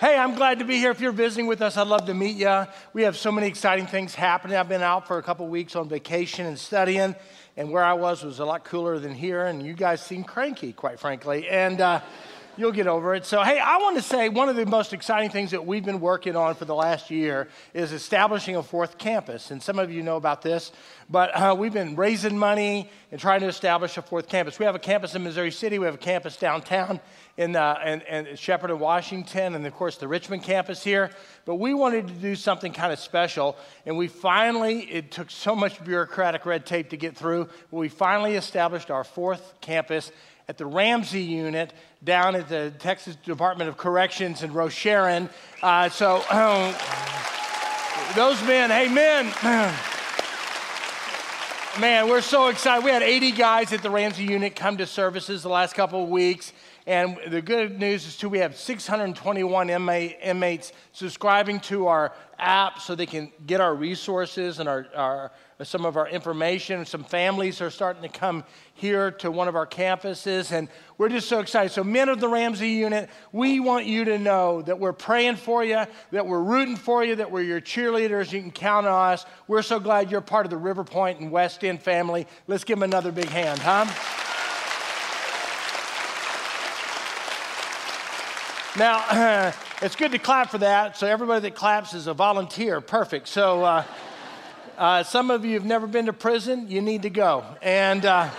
Hey, I'm glad to be here. If you're visiting with us, I'd love to meet you. We have so many exciting things happening. I've been out for a couple weeks on vacation and studying, and where I was was a lot cooler than here, and you guys seem cranky, quite frankly. And uh, you'll get over it. So, hey, I want to say one of the most exciting things that we've been working on for the last year is establishing a fourth campus. And some of you know about this, but uh, we've been raising money and trying to establish a fourth campus. We have a campus in Missouri City, we have a campus downtown in, uh, in, in Shepherd and Washington, and of course the Richmond campus here. But we wanted to do something kind of special, and we finally, it took so much bureaucratic red tape to get through, we finally established our fourth campus at the Ramsey unit down at the Texas Department of Corrections in Rosharon. Uh, so, um, those men, hey, men. Man, we're so excited. We had 80 guys at the Ramsey unit come to services the last couple of weeks. And the good news is, too, we have 621 inmates subscribing to our app so they can get our resources and our, our, some of our information. Some families are starting to come here to one of our campuses, and we're just so excited. So, men of the Ramsey unit, we want you to know that we're praying for you, that we're rooting for you, that we're your cheerleaders. You can count on us. We're so glad you're part of the River Point and West End family. Let's give them another big hand, huh? Now, it's good to clap for that. So, everybody that claps is a volunteer. Perfect. So, uh, uh, some of you have never been to prison, you need to go. And uh,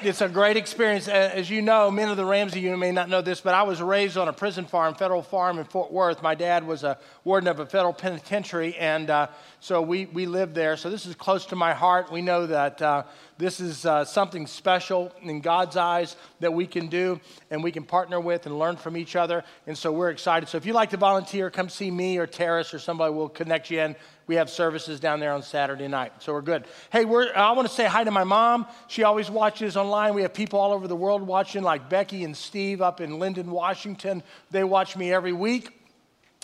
it's a great experience. As you know, men of the Ramsey unit may not know this, but I was raised on a prison farm, federal farm in Fort Worth. My dad was a warden of a federal penitentiary, and uh, so we, we lived there. So, this is close to my heart. We know that uh, this is uh, something special in God's eyes that we can do and we can partner with and learn from each other. And so we're excited. So if you'd like to volunteer, come see me or Terrace or somebody We'll connect you in. We have services down there on Saturday night. So we're good. Hey, we're, I want to say hi to my mom. She always watches online. We have people all over the world watching, like Becky and Steve up in Lynden, Washington. They watch me every week.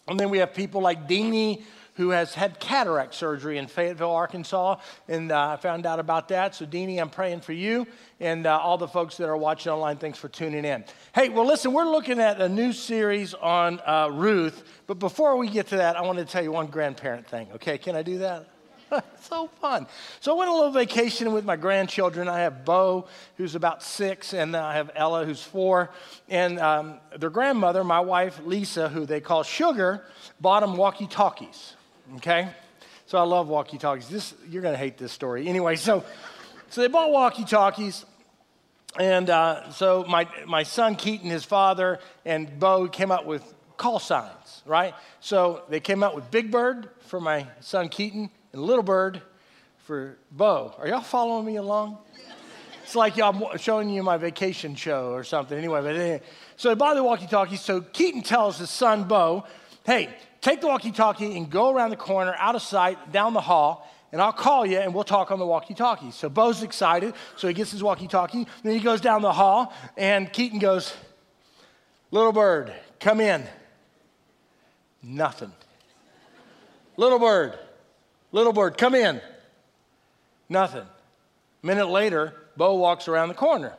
And then we have people like Deanie who has had cataract surgery in Fayetteville, Arkansas. And uh, I found out about that. So, Deanie, I'm praying for you and uh, all the folks that are watching online. Thanks for tuning in. Hey, well, listen, we're looking at a new series on uh, Ruth. But before we get to that, I want to tell you one grandparent thing. Okay, can I do that? so fun. So I went on a little vacation with my grandchildren. I have Bo, who's about six, and I have Ella, who's four. And um, their grandmother, my wife Lisa, who they call Sugar, bought them walkie talkies okay? So I love walkie talkies. This, you're going to hate this story. Anyway, so, so they bought walkie talkies. And uh, so my, my son Keaton, his father, and Bo came up with call signs, right? So they came out with Big Bird for my son Keaton and Little Bird for Bo. Are y'all following me along? It's like y'all showing you my vacation show or something. Anyway, but anyway. so they bought the walkie talkie. So Keaton tells his son Bo, hey, take the walkie talkie and go around the corner, out of sight, down the hall, and I'll call you and we'll talk on the walkie talkie. So Bo's excited, so he gets his walkie talkie. Then he goes down the hall, and Keaton goes, Little bird, come in. Nothing. Little bird, little bird, come in. Nothing. A minute later, Bo walks around the corner.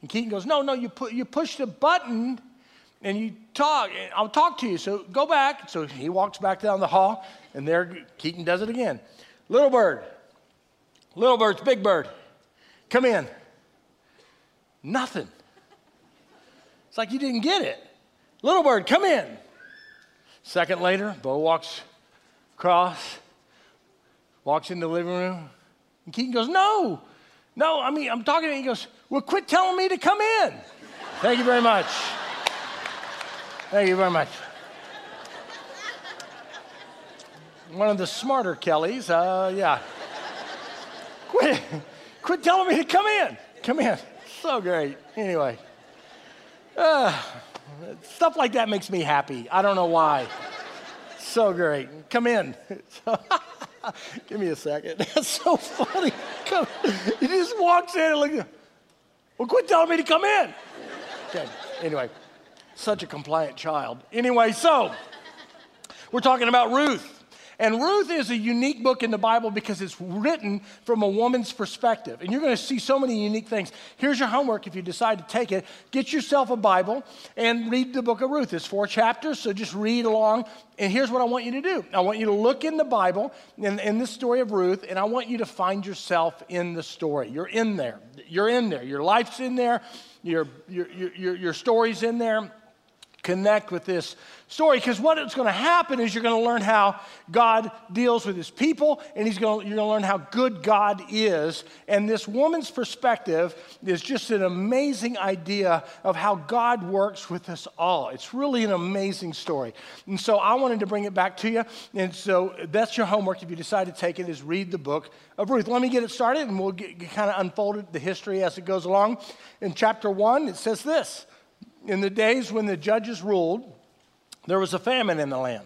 And Keaton goes, No, no, you, pu- you pushed a button and you talk, I'll talk to you. So go back. So he walks back down the hall, and there Keaton does it again. Little bird, little bird's big bird, come in. Nothing. It's like you didn't get it. Little bird, come in. Second later, Bo walks across, walks in the living room, and Keaton goes, No, no, I mean, I'm talking to him. He goes, Well, quit telling me to come in. Thank you very much. Thank you very much. One of the smarter Kellys, uh, yeah. quit, quit telling me to come in. Come in. So great. Anyway, uh, stuff like that makes me happy. I don't know why. So great. Come in. Give me a second. That's so funny. Come, he just walks in and well, quit telling me to come in. Okay. Anyway. Such a compliant child. Anyway, so we're talking about Ruth. And Ruth is a unique book in the Bible because it's written from a woman's perspective. And you're going to see so many unique things. Here's your homework if you decide to take it get yourself a Bible and read the book of Ruth. It's four chapters, so just read along. And here's what I want you to do I want you to look in the Bible, in, in the story of Ruth, and I want you to find yourself in the story. You're in there. You're in there. Your life's in there, your, your, your, your story's in there connect with this story because what is going to happen is you're going to learn how God deals with his people and he's going to, you're going to learn how good God is. And this woman's perspective is just an amazing idea of how God works with us all. It's really an amazing story. And so I wanted to bring it back to you. And so that's your homework if you decide to take it is read the book of Ruth. Let me get it started and we'll get, kind of unfold the history as it goes along. In chapter 1, it says this in the days when the judges ruled, there was a famine in the land.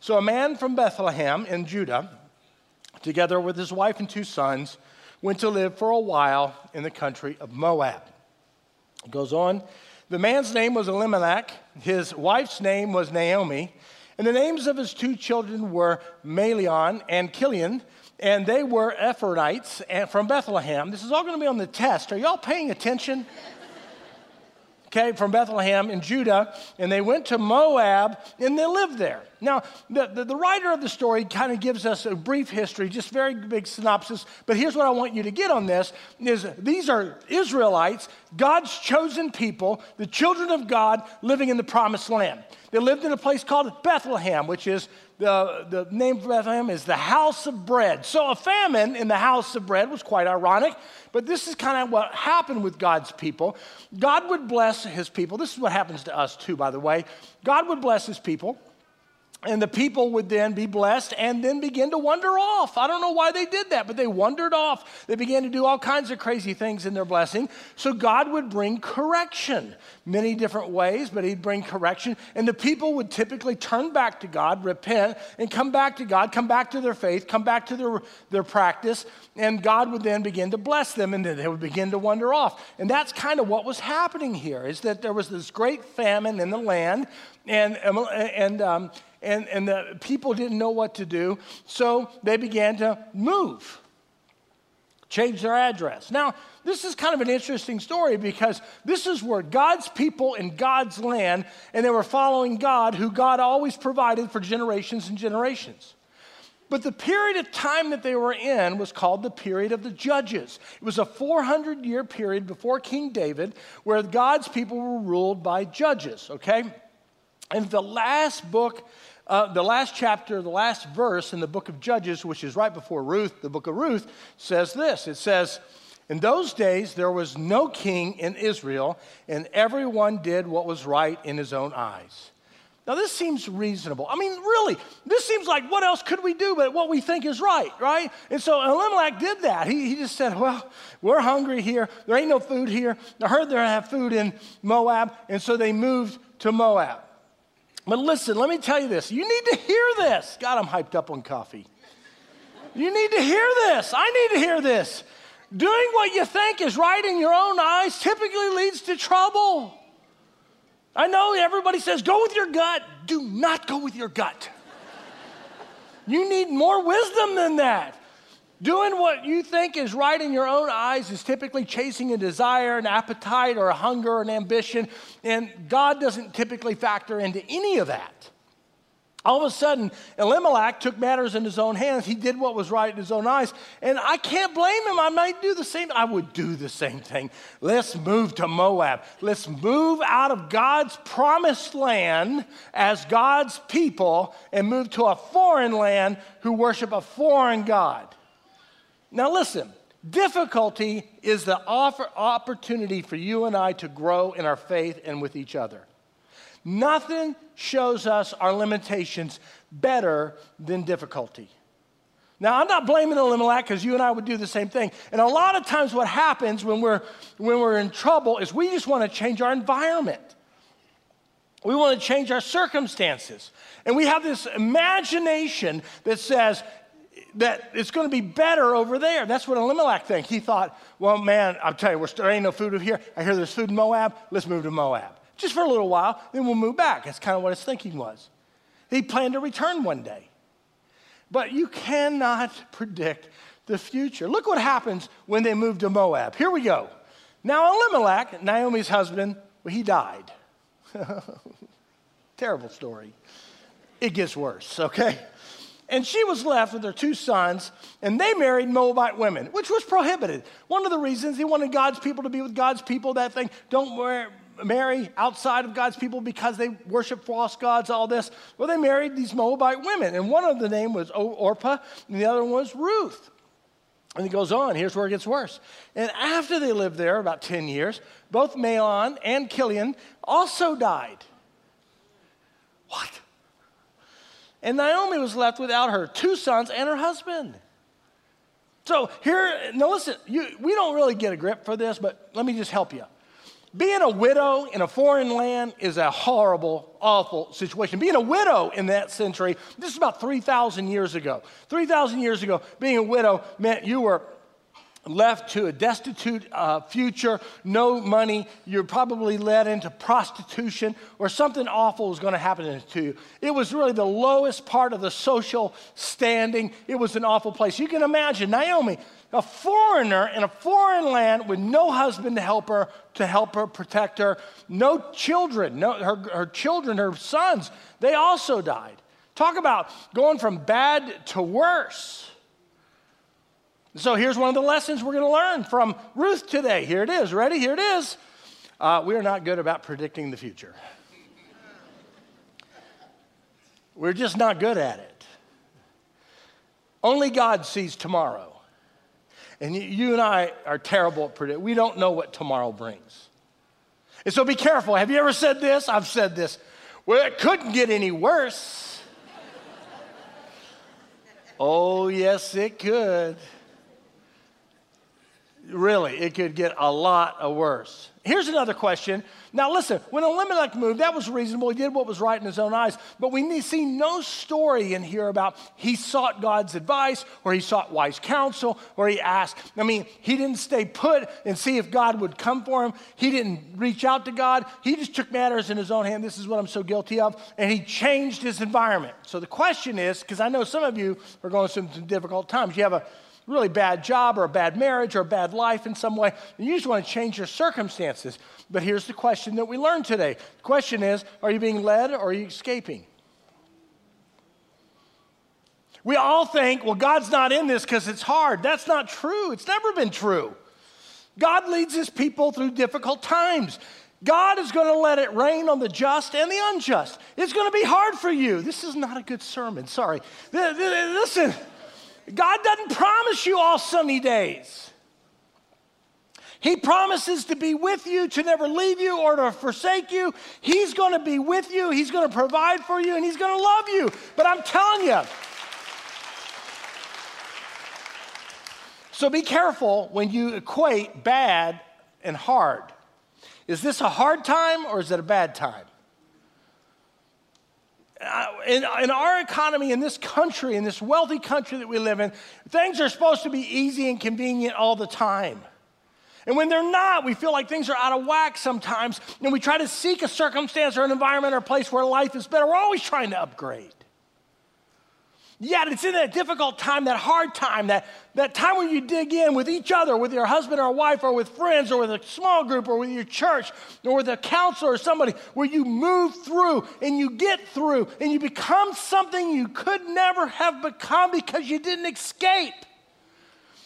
So a man from Bethlehem in Judah, together with his wife and two sons, went to live for a while in the country of Moab. It goes on. The man's name was Elimelech, his wife's name was Naomi, and the names of his two children were Mahlon and Chilion, and they were Ephrathites from Bethlehem. This is all going to be on the test. Are y'all paying attention? Okay, from Bethlehem in Judah, and they went to Moab and they lived there. Now, the, the, the writer of the story kind of gives us a brief history, just very big synopsis, but here's what I want you to get on this is these are Israelites, God's chosen people, the children of God living in the promised land. They lived in a place called Bethlehem, which is the, the name of Bethlehem is the house of bread. So a famine in the house of bread was quite ironic, but this is kind of what happened with God's people. God would bless his people. This is what happens to us too, by the way. God would bless his people and the people would then be blessed and then begin to wander off. I don't know why they did that, but they wandered off. They began to do all kinds of crazy things in their blessing. So God would bring correction many different ways, but He'd bring correction. And the people would typically turn back to God, repent, and come back to God, come back to their faith, come back to their, their practice. And God would then begin to bless them, and then they would begin to wander off. And that's kind of what was happening here is that there was this great famine in the land. And, and um, and, and the people didn't know what to do, so they began to move, change their address. Now, this is kind of an interesting story because this is where God's people in God's land, and they were following God, who God always provided for generations and generations. But the period of time that they were in was called the period of the judges. It was a 400 year period before King David where God's people were ruled by judges, okay? And the last book uh, the last chapter, the last verse in the book of Judges, which is right before Ruth, the book of Ruth, says this It says, In those days there was no king in Israel, and everyone did what was right in his own eyes. Now, this seems reasonable. I mean, really, this seems like what else could we do but what we think is right, right? And so Elimelech did that. He, he just said, Well, we're hungry here. There ain't no food here. I heard they have food in Moab. And so they moved to Moab. But listen, let me tell you this. You need to hear this. God, I'm hyped up on coffee. You need to hear this. I need to hear this. Doing what you think is right in your own eyes typically leads to trouble. I know everybody says, go with your gut. Do not go with your gut. you need more wisdom than that. Doing what you think is right in your own eyes is typically chasing a desire, an appetite, or a hunger, or an ambition, and God doesn't typically factor into any of that. All of a sudden, Elimelech took matters in his own hands. He did what was right in his own eyes. And I can't blame him. I might do the same. I would do the same thing. Let's move to Moab. Let's move out of God's promised land as God's people and move to a foreign land who worship a foreign God. Now, listen, difficulty is the opportunity for you and I to grow in our faith and with each other. Nothing shows us our limitations better than difficulty. Now, I'm not blaming Elimelech because you and I would do the same thing. And a lot of times, what happens when we're, when we're in trouble is we just want to change our environment. We want to change our circumstances. And we have this imagination that says, that it's going to be better over there. That's what Elimelech thinks. He thought, well, man, I'll tell you, there ain't no food here. I hear there's food in Moab. Let's move to Moab. Just for a little while, then we'll move back. That's kind of what his thinking was. He planned to return one day. But you cannot predict the future. Look what happens when they move to Moab. Here we go. Now, Elimelech, Naomi's husband, well, he died. Terrible story. It gets worse, okay? And she was left with her two sons, and they married Moabite women, which was prohibited. One of the reasons he wanted God's people to be with God's people, that thing, don't marry outside of God's people because they worship false gods, all this. Well, they married these Moabite women, and one of the name was Orpah, and the other one was Ruth. And he goes on, here's where it gets worse. And after they lived there about 10 years, both Mahlon and Chilion also died. What? And Naomi was left without her two sons and her husband. So here, now listen, you, we don't really get a grip for this, but let me just help you. Being a widow in a foreign land is a horrible, awful situation. Being a widow in that century, this is about 3,000 years ago. 3,000 years ago, being a widow meant you were left to a destitute uh, future, no money. You're probably led into prostitution or something awful is going to happen to you. It was really the lowest part of the social standing. It was an awful place. You can imagine Naomi a foreigner in a foreign land with no husband to help her, to help her, protect her, no children, no, her, her children, her sons, they also died. Talk about going from bad to worse. So here's one of the lessons we're going to learn from Ruth today. Here it is. Ready? Here it is. Uh, we are not good about predicting the future. We're just not good at it. Only God sees tomorrow. And you and I are terrible at predicting. We don't know what tomorrow brings. And so be careful. Have you ever said this? I've said this. Well, it couldn't get any worse. oh, yes, it could. Really, it could get a lot worse. Here's another question. Now, listen, when Elimelech moved, that was reasonable. He did what was right in his own eyes. But we see no story in here about he sought God's advice or he sought wise counsel or he asked. I mean, he didn't stay put and see if God would come for him. He didn't reach out to God. He just took matters in his own hand. This is what I'm so guilty of. And he changed his environment. So the question is because I know some of you are going through some difficult times. You have a really bad job or a bad marriage or a bad life in some way, And you just want to change your circumstances. But here's the question that we learned today. The question is, are you being led or are you escaping? We all think, well, God's not in this because it's hard. That's not true. It's never been true. God leads his people through difficult times. God is going to let it rain on the just and the unjust. It's going to be hard for you. This is not a good sermon. Sorry. Listen. God doesn't promise you all sunny days. He promises to be with you, to never leave you or to forsake you. He's going to be with you, He's going to provide for you, and He's going to love you. But I'm telling you, so be careful when you equate bad and hard. Is this a hard time or is it a bad time? Uh, in, in, our economy, in this country, in this wealthy country that we live in, things are supposed to be easy and convenient all the time. And when they're not, we feel like things are out of whack sometimes, and we try to seek a circumstance or an environment or a place where life is better. We're always trying to upgrade. Yet it's in that difficult time, that hard time, that, that time when you dig in with each other, with your husband or wife, or with friends, or with a small group, or with your church, or with a counselor or somebody, where you move through and you get through and you become something you could never have become because you didn't escape.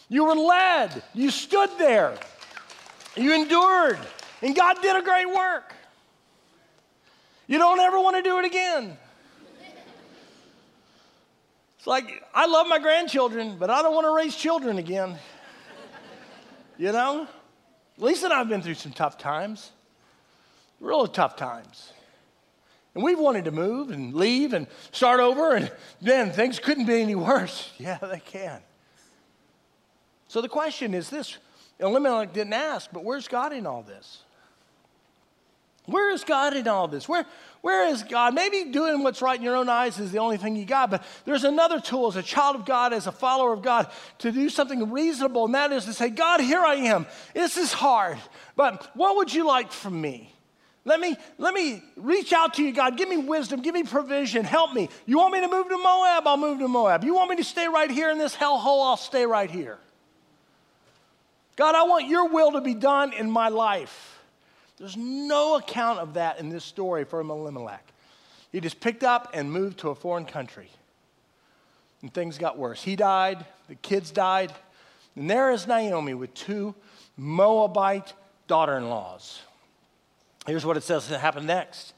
You were led, you stood there, you endured, and God did a great work. You don't ever want to do it again. It's like, I love my grandchildren, but I don't want to raise children again. you know? Lisa and I have been through some tough times, really tough times. And we've wanted to move and leave and start over, and then things couldn't be any worse. Yeah, they can. So the question is this Elimelech didn't ask, but where's God in all this? Where is God in all this? Where, where is God? Maybe doing what's right in your own eyes is the only thing you got, but there's another tool as a child of God, as a follower of God, to do something reasonable, and that is to say, God, here I am. This is hard, but what would you like from me? Let me, let me reach out to you, God. Give me wisdom. Give me provision. Help me. You want me to move to Moab? I'll move to Moab. You want me to stay right here in this hellhole? I'll stay right here. God, I want your will to be done in my life. There's no account of that in this story for Elimelech. He just picked up and moved to a foreign country. And things got worse. He died, the kids died, and there is Naomi with two Moabite daughter in laws. Here's what it says that happened next.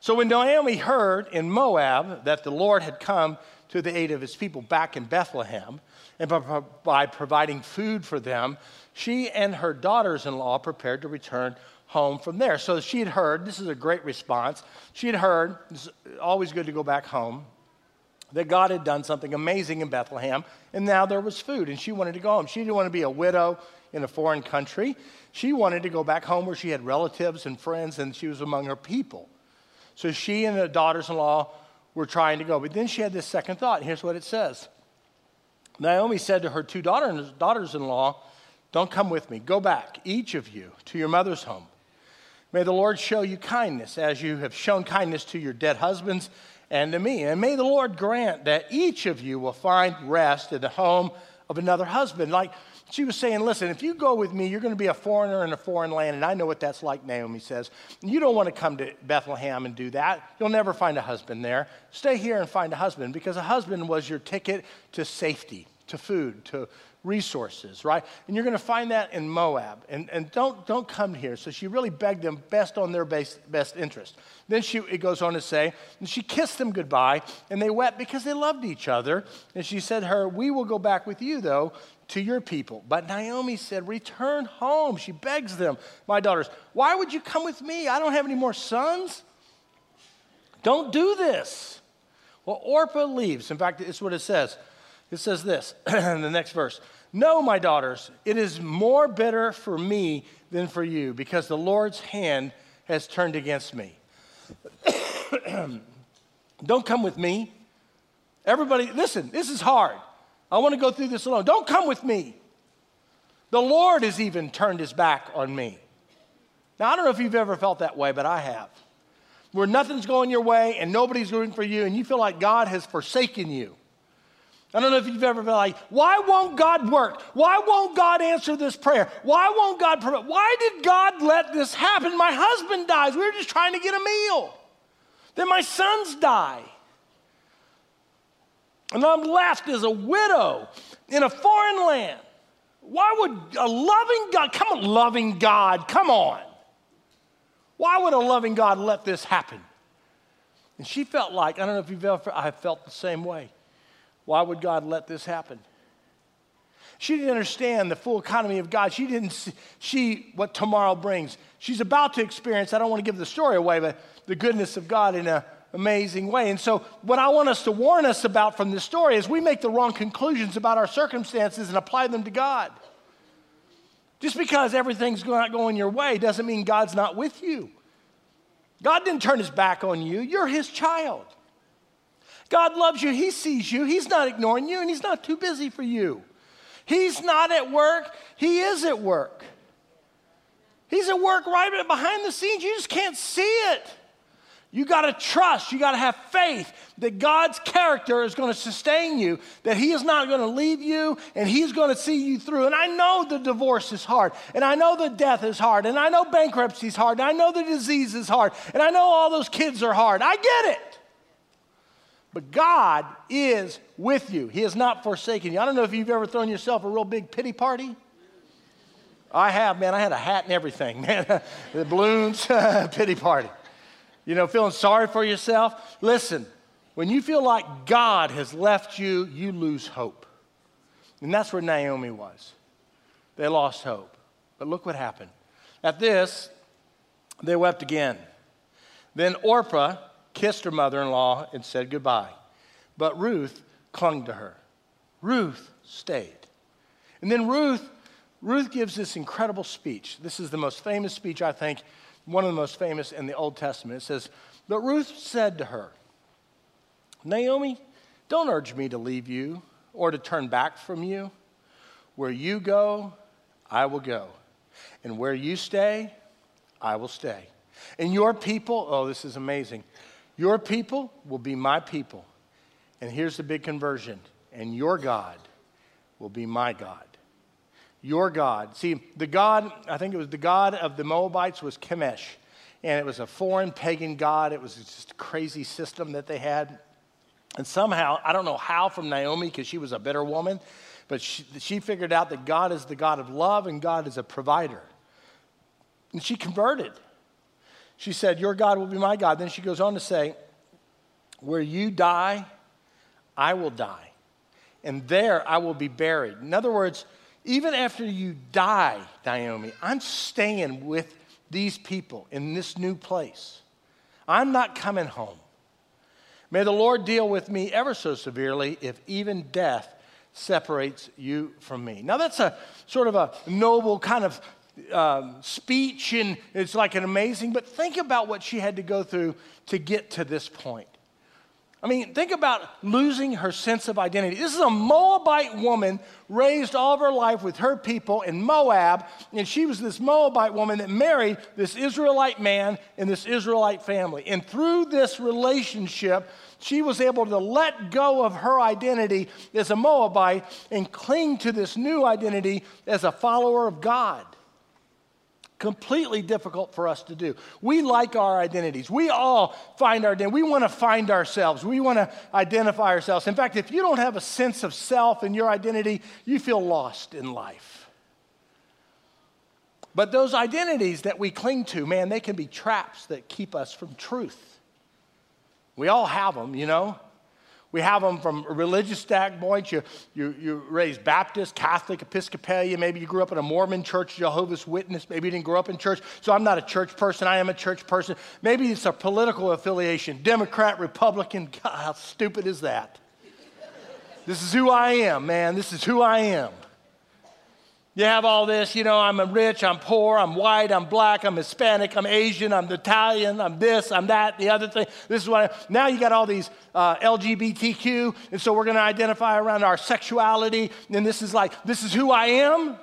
So when Naomi heard in Moab that the Lord had come to the aid of his people back in Bethlehem, and by providing food for them, she and her daughters in law prepared to return home from there. So she had heard, this is a great response. She had heard, it's always good to go back home, that God had done something amazing in Bethlehem, and now there was food, and she wanted to go home. She didn't want to be a widow in a foreign country. She wanted to go back home where she had relatives and friends, and she was among her people. So she and the daughters in law were trying to go. But then she had this second thought. Here's what it says Naomi said to her two daughters in law, Don't come with me. Go back, each of you, to your mother's home. May the Lord show you kindness as you have shown kindness to your dead husbands and to me. And may the Lord grant that each of you will find rest in the home of another husband. Like she was saying, listen, if you go with me, you're going to be a foreigner in a foreign land. And I know what that's like, Naomi says. You don't want to come to Bethlehem and do that. You'll never find a husband there. Stay here and find a husband because a husband was your ticket to safety, to food, to resources, right? And you're going to find that in Moab. And, and don't, don't come here. So she really begged them best on their base, best interest. Then she, it goes on to say, and she kissed them goodbye, and they wept because they loved each other. And she said to her, We will go back with you, though, to your people. But Naomi said, Return home. She begs them, My daughters, why would you come with me? I don't have any more sons. Don't do this. Well, Orpah leaves. In fact, it's what it says. It says this in the next verse No, my daughters, it is more bitter for me than for you, because the Lord's hand has turned against me. Don't come with me. Everybody, listen, this is hard. I want to go through this alone. Don't come with me. The Lord has even turned his back on me. Now, I don't know if you've ever felt that way, but I have. Where nothing's going your way and nobody's going for you, and you feel like God has forsaken you. I don't know if you've ever been like, why won't God work? Why won't God answer this prayer? Why won't God provide? Why did God let this happen? My husband dies. We were just trying to get a meal. Then my sons die. And I'm left as a widow in a foreign land. Why would a loving God, come on, loving God, come on. Why would a loving God let this happen? And she felt like, I don't know if you've ever, I felt the same way. Why would God let this happen? She didn't understand the full economy of God. She didn't see what tomorrow brings. She's about to experience, I don't want to give the story away, but the goodness of God in an amazing way. And so, what I want us to warn us about from this story is we make the wrong conclusions about our circumstances and apply them to God. Just because everything's not going your way doesn't mean God's not with you. God didn't turn his back on you, you're his child. God loves you. He sees you. He's not ignoring you, and He's not too busy for you. He's not at work. He is at work. He's at work right behind the scenes. You just can't see it. You got to trust, you got to have faith that God's character is going to sustain you, that He is not going to leave you, and He's going to see you through. And I know the divorce is hard, and I know the death is hard, and I know bankruptcy is hard, and I know the disease is hard, and I know all those kids are hard. I get it. But God is with you. He has not forsaken you. I don't know if you've ever thrown yourself a real big pity party. I have, man. I had a hat and everything, man. the balloons, pity party. You know, feeling sorry for yourself. Listen, when you feel like God has left you, you lose hope. And that's where Naomi was. They lost hope. But look what happened. At this, they wept again. Then Orpah, kissed her mother in law, and said goodbye. But Ruth clung to her. Ruth stayed. And then Ruth, Ruth gives this incredible speech. This is the most famous speech, I think, one of the most famous in the Old Testament. It says, But Ruth said to her, Naomi, don't urge me to leave you or to turn back from you. Where you go, I will go. And where you stay, I will stay. And your people, oh, this is amazing. Your people will be my people. And here's the big conversion. And your God will be my God. Your God. See, the God, I think it was the God of the Moabites was Chemosh. And it was a foreign pagan God. It was just a crazy system that they had. And somehow, I don't know how from Naomi, because she was a bitter woman, but she, she figured out that God is the God of love and God is a provider. And she converted. She said, Your God will be my God. Then she goes on to say, Where you die, I will die. And there I will be buried. In other words, even after you die, Naomi, I'm staying with these people in this new place. I'm not coming home. May the Lord deal with me ever so severely if even death separates you from me. Now, that's a sort of a noble kind of um, speech, and it's like an amazing, but think about what she had to go through to get to this point. I mean, think about losing her sense of identity. This is a Moabite woman raised all of her life with her people in Moab, and she was this Moabite woman that married this Israelite man in this Israelite family. And through this relationship, she was able to let go of her identity as a Moabite and cling to this new identity as a follower of God completely difficult for us to do. We like our identities. We all find our identity. We want to find ourselves. We want to identify ourselves. In fact, if you don't have a sense of self and your identity, you feel lost in life. But those identities that we cling to, man, they can be traps that keep us from truth. We all have them, you know. We have them from a religious standpoint. You, you, you raised Baptist, Catholic, Episcopalian. Maybe you grew up in a Mormon church, Jehovah's Witness. Maybe you didn't grow up in church. So I'm not a church person. I am a church person. Maybe it's a political affiliation Democrat, Republican. God, how stupid is that? this is who I am, man. This is who I am. You have all this, you know, I'm rich, I'm poor, I'm white, I'm black, I'm Hispanic, I'm Asian, I'm Italian, I'm this, I'm that, the other thing. This is what I, now you got all these uh, LGBTQ, and so we're going to identify around our sexuality, and this is like, this is who I am.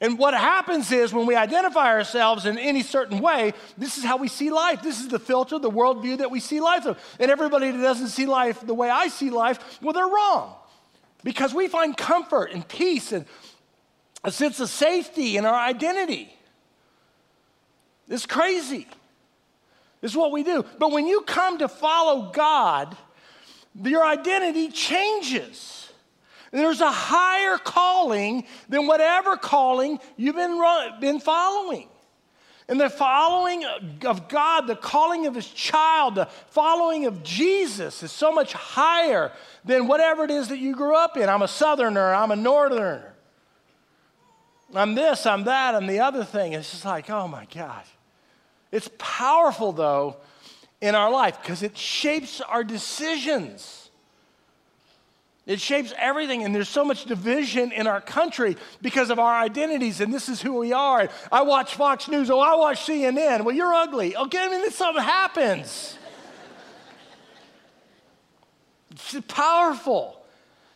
And what happens is when we identify ourselves in any certain way, this is how we see life. This is the filter, the worldview that we see life through. And everybody that doesn't see life the way I see life, well, they're wrong. Because we find comfort and peace and a sense of safety in our identity. It's crazy. This is what we do. But when you come to follow God, your identity changes. And there's a higher calling than whatever calling you've been, been following. And the following of God, the calling of his child, the following of Jesus is so much higher than whatever it is that you grew up in. I'm a southerner, I'm a northerner. I'm this, I'm that, I'm the other thing. It's just like, oh my gosh. It's powerful though in our life because it shapes our decisions. It shapes everything, and there's so much division in our country because of our identities, and this is who we are. I watch Fox News, oh, I watch CNN. Well, you're ugly. Okay, I mean, something happens. it's powerful.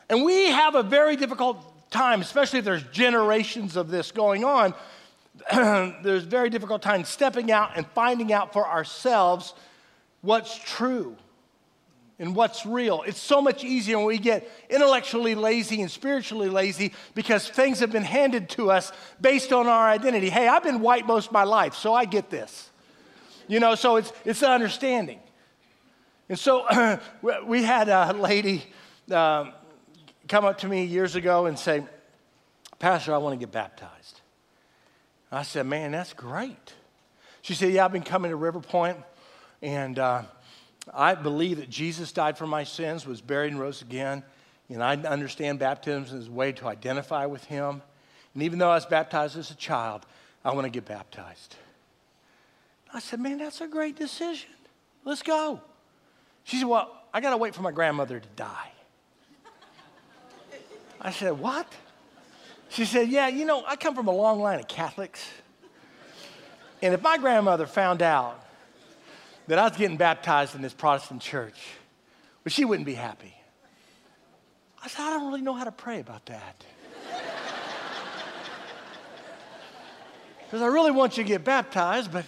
And we have a very difficult time, especially if there's generations of this going on. there's very difficult time stepping out and finding out for ourselves what's true and what's real. It's so much easier when we get intellectually lazy and spiritually lazy because things have been handed to us based on our identity. Hey, I've been white most of my life, so I get this. You know, so it's, it's an understanding. And so we had a lady uh, come up to me years ago and say, Pastor, I want to get baptized. I said, Man, that's great. She said, Yeah, I've been coming to River Point, and uh, I believe that Jesus died for my sins, was buried, and rose again. And I understand baptism as a way to identify with him. And even though I was baptized as a child, I want to get baptized. I said, Man, that's a great decision. Let's go. She said, Well, I got to wait for my grandmother to die. I said, What? She said, Yeah, you know, I come from a long line of Catholics. And if my grandmother found out that I was getting baptized in this Protestant church, but she wouldn't be happy. I said, I don't really know how to pray about that. Because I really want you to get baptized, but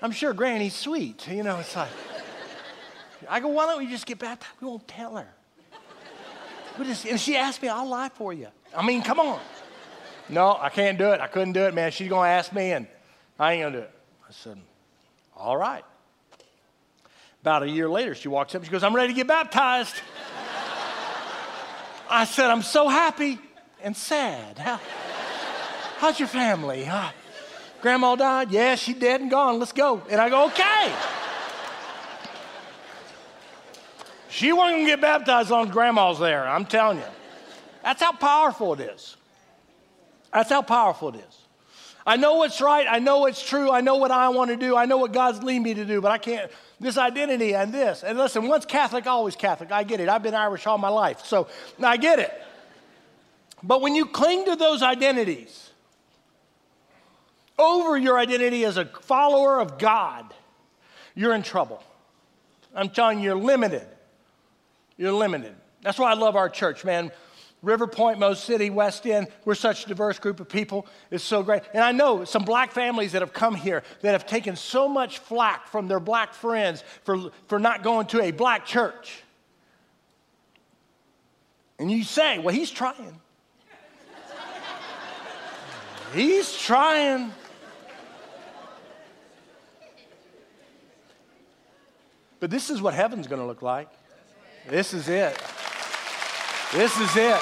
I'm sure Granny's sweet. You know, it's like, I go, why don't we just get baptized? We won't tell her. We just, she asked me, I'll lie for you. I mean, come on. No, I can't do it. I couldn't do it, man. She's going to ask me, and I ain't going to do it. I said, all right. About a year later, she walks up. She goes, I'm ready to get baptized. I said, I'm so happy and sad. How, how's your family? Grandma died? Yeah, she dead and gone. Let's go. And I go, okay. She wasn't going to get baptized as grandma's there. I'm telling you. That's how powerful it is. That's how powerful it is. I know what's right. I know what's true. I know what I want to do. I know what God's leading me to do, but I can't. This identity and this. And listen, once Catholic, always Catholic. I get it. I've been Irish all my life, so I get it. But when you cling to those identities over your identity as a follower of God, you're in trouble. I'm telling you, you're limited. You're limited. That's why I love our church, man. River Point, Mo City, West End, we're such a diverse group of people. It's so great. And I know some black families that have come here that have taken so much flack from their black friends for, for not going to a black church. And you say, well, he's trying. he's trying. But this is what heaven's going to look like. This is it. This is it.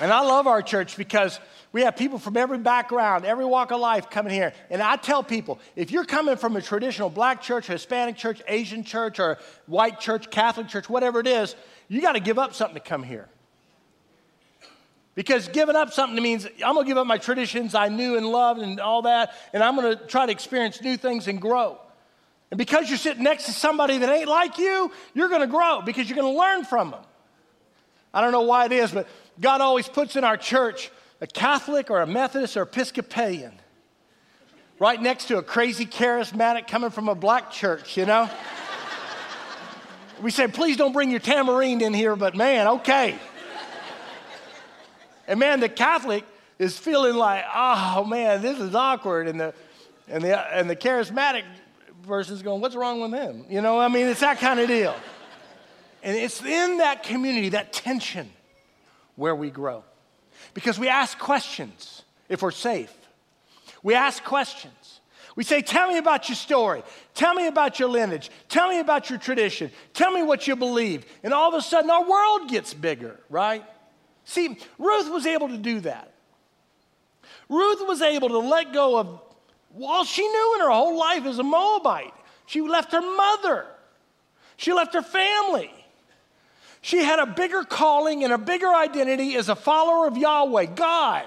And I love our church because we have people from every background, every walk of life coming here. And I tell people if you're coming from a traditional black church, Hispanic church, Asian church, or white church, Catholic church, whatever it is, you got to give up something to come here. Because giving up something means I'm going to give up my traditions I knew and loved and all that, and I'm going to try to experience new things and grow. And because you're sitting next to somebody that ain't like you, you're going to grow because you're going to learn from them. I don't know why it is, but God always puts in our church a Catholic or a Methodist or Episcopalian right next to a crazy charismatic coming from a black church, you know? we say, please don't bring your tambourine in here, but man, okay. and man, the Catholic is feeling like, oh man, this is awkward. And the, and the, and the charismatic person's going, What's wrong with him? You know, I mean, it's that kind of deal. And it's in that community, that tension, where we grow. Because we ask questions if we're safe. We ask questions. We say, Tell me about your story. Tell me about your lineage. Tell me about your tradition. Tell me what you believe. And all of a sudden, our world gets bigger, right? See, Ruth was able to do that. Ruth was able to let go of all she knew in her whole life as a Moabite. She left her mother, she left her family. She had a bigger calling and a bigger identity as a follower of Yahweh, God.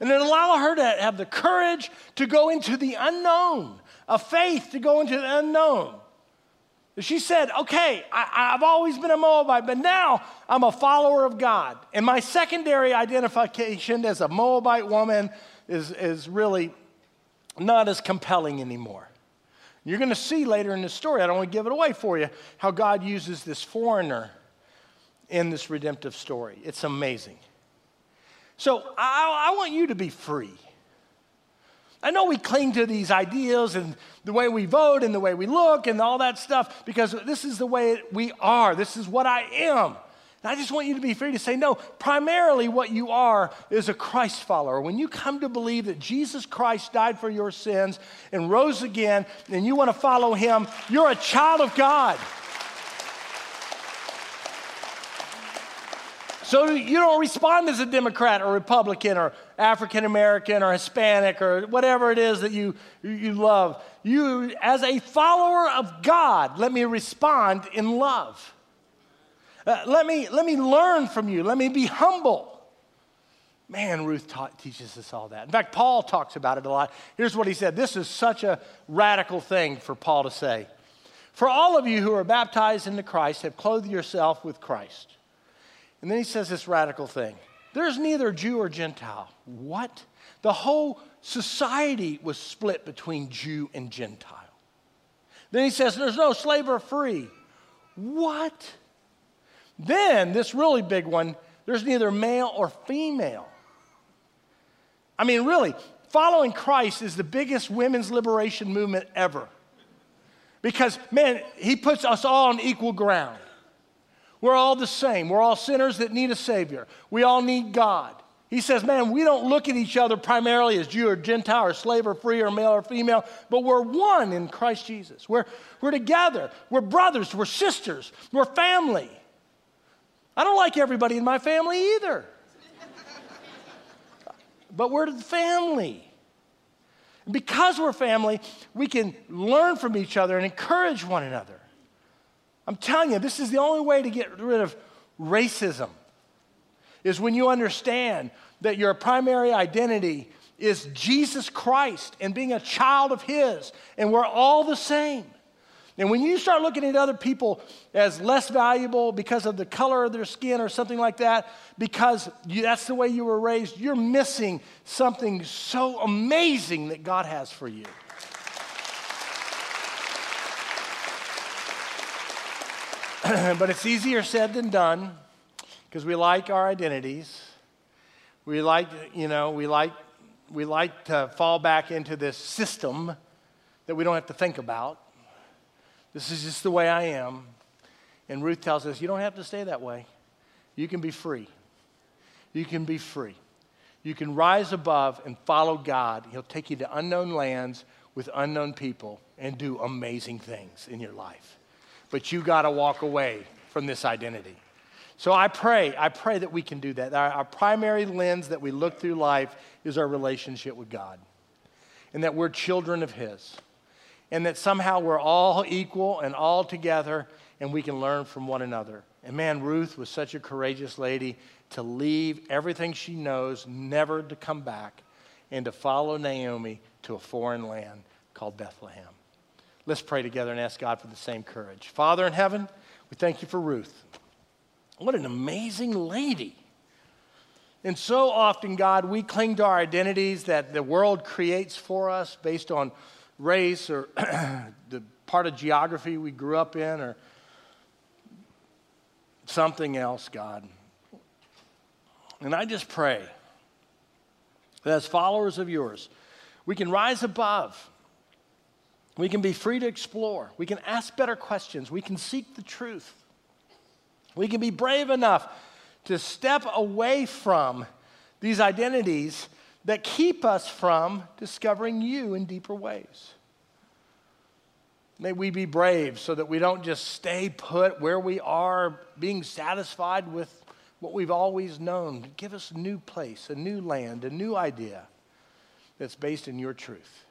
And it allowed her to have the courage to go into the unknown, a faith to go into the unknown. She said, Okay, I, have always been a Moabite, but now I'm a follower of God. And my secondary identification as a Moabite woman is, is really not as compelling anymore. You're going to see later in the story, I don't want to give it away for you, how God uses this foreigner in this redemptive story. It's amazing. So I, I, want you to be free. I know we cling to these ideas and the way we vote and the way we look and all that stuff because this is the way we are. This is what I am. And I just want you to be free to say, no, primarily what you are is a Christ follower. When you come to believe that Jesus Christ died for your sins and rose again, and you want to follow him, you're a child of God. So you don't respond as a Democrat or Republican or African American or Hispanic or whatever it is that you, you love. You, as a follower of God, let me respond in love. Uh, let, me, let me learn from you. Let me be humble. Man, Ruth taught, teaches us all that. In fact, Paul talks about it a lot. Here's what he said this is such a radical thing for Paul to say. For all of you who are baptized into Christ have clothed yourself with Christ. And then he says this radical thing there's neither Jew or Gentile. What? The whole society was split between Jew and Gentile. Then he says there's no slave or free. What? Then, this really big one, there's neither male or female. I mean, really, following Christ is the biggest women's liberation movement ever. Because, man, he puts us all on equal ground. We're all the same. We're all sinners that need a Savior. We all need God. He says, man, we don't look at each other primarily as Jew or Gentile or slave or free or male or female, but we're one in Christ Jesus. We're, we're together. We're brothers. We're sisters. We're family. I don't like everybody in my family either. but we're the family. Because we're family, we can learn from each other and encourage one another. I'm telling you, this is the only way to get rid of racism is when you understand that your primary identity is Jesus Christ and being a child of His, and we're all the same. And when you start looking at other people as less valuable because of the color of their skin or something like that, because you, that's the way you were raised, you're missing something so amazing that God has for you. but it's easier said than done because we like our identities. We like, you know, we like, we like to fall back into this system that we don't have to think about. This is just the way I am. And Ruth tells us, you don't have to stay that way. You can be free. You can be free. You can rise above and follow God. He'll take you to unknown lands with unknown people and do amazing things in your life. But you got to walk away from this identity. So I pray, I pray that we can do that. Our, our, primary lens that we look through life is our relationship with God, and that we're children of His, and that somehow we're all equal and all together, and we can learn from one another. And man, Ruth was such a courageous lady to leave everything she knows, never to come back, and to follow Naomi to a foreign land called Bethlehem. Let's pray together and ask God for the same courage. Father in heaven, we thank you for Ruth. What an amazing lady. And so often, God, we cling to our identities that the world creates for us based on race or the part of geography we grew up in or something else, God. And I just pray that as followers of yours, we can rise above. We can be free to explore. We can ask better questions. We can seek the truth. We can be brave enough to step away from these identities that keep us from discovering you in deeper ways. May we be brave so that we don't just stay put where we are, being satisfied with what we've always known. Give us a new place, a new land, a new idea that's based in your truth.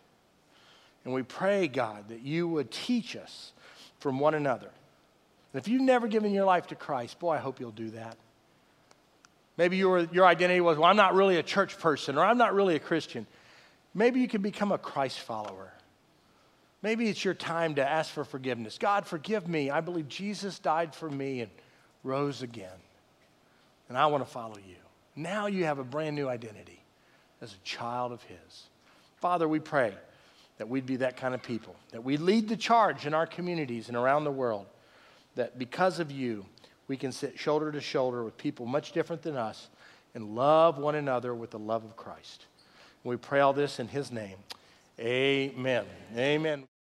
And we pray, God, that you would teach us from one another and if you've never given your life to Christ, boy, I hope you'll do that. Maybe your, your identity was, well, I'm not really a church person or I'm not really a Christian. Maybe you can become a Christ follower. Maybe it's your time to ask for forgiveness. God, forgive me. I believe Jesus died for me and rose again. And I want to follow you. Now you have a brand new identity as a child of His. Father, we pray that we'd be that kind of people, that we lead the charge in our communities and around the world that because of you, we can sit shoulder to shoulder with people much different than us and love one another with the love of Christ. We pray all this in His name. Amen. Amen.